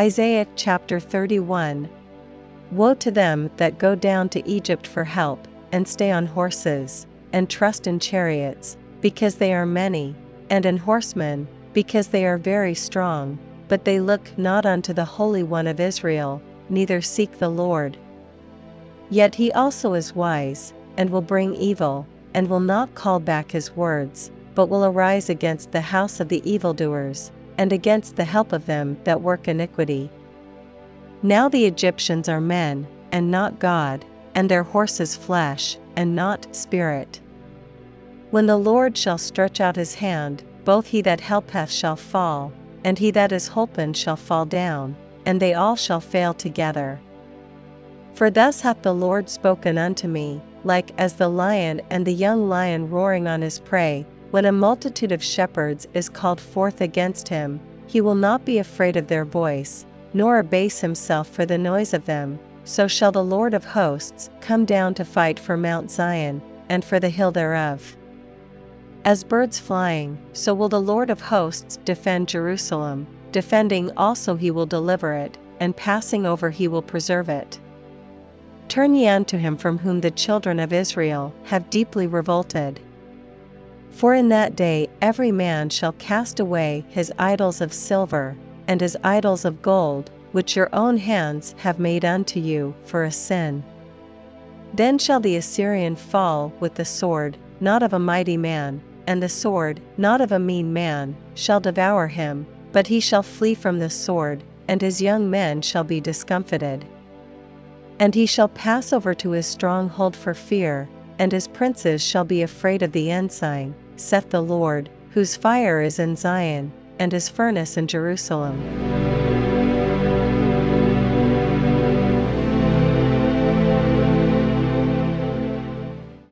Isaiah chapter 31 Woe to them that go down to Egypt for help, and stay on horses, and trust in chariots, because they are many, and in horsemen, because they are very strong, but they look not unto the Holy One of Israel, neither seek the Lord. Yet he also is wise, and will bring evil, and will not call back his words, but will arise against the house of the evildoers, and against the help of them that work iniquity. Now the Egyptians are men, and not God, and their horses flesh, and not spirit. When the Lord shall stretch out his hand, both he that helpeth shall fall, and he that is holpen shall fall down, and they all shall fail together. For thus hath the Lord spoken unto me, like as the lion and the young lion roaring on his prey, when a multitude of shepherds is called forth against him, he will not be afraid of their voice, nor abase himself for the noise of them, so shall the Lord of hosts come down to fight for Mount Zion, and for the hill thereof. As birds flying, so will the Lord of hosts defend Jerusalem, defending also he will deliver it, and passing over he will preserve it. Turn ye unto him from whom the children of Israel have deeply revolted. For in that day every man shall cast away his idols of silver, and his idols of gold, which your own hands have made unto you for a sin. Then shall the Assyrian fall with the sword, not of a mighty man, and the sword, not of a mean man, shall devour him, but he shall flee from the sword, and his young men shall be discomfited. And he shall pass over to his stronghold for fear, and his princes shall be afraid of the ensign, saith the Lord, whose fire is in Zion, and his furnace in Jerusalem.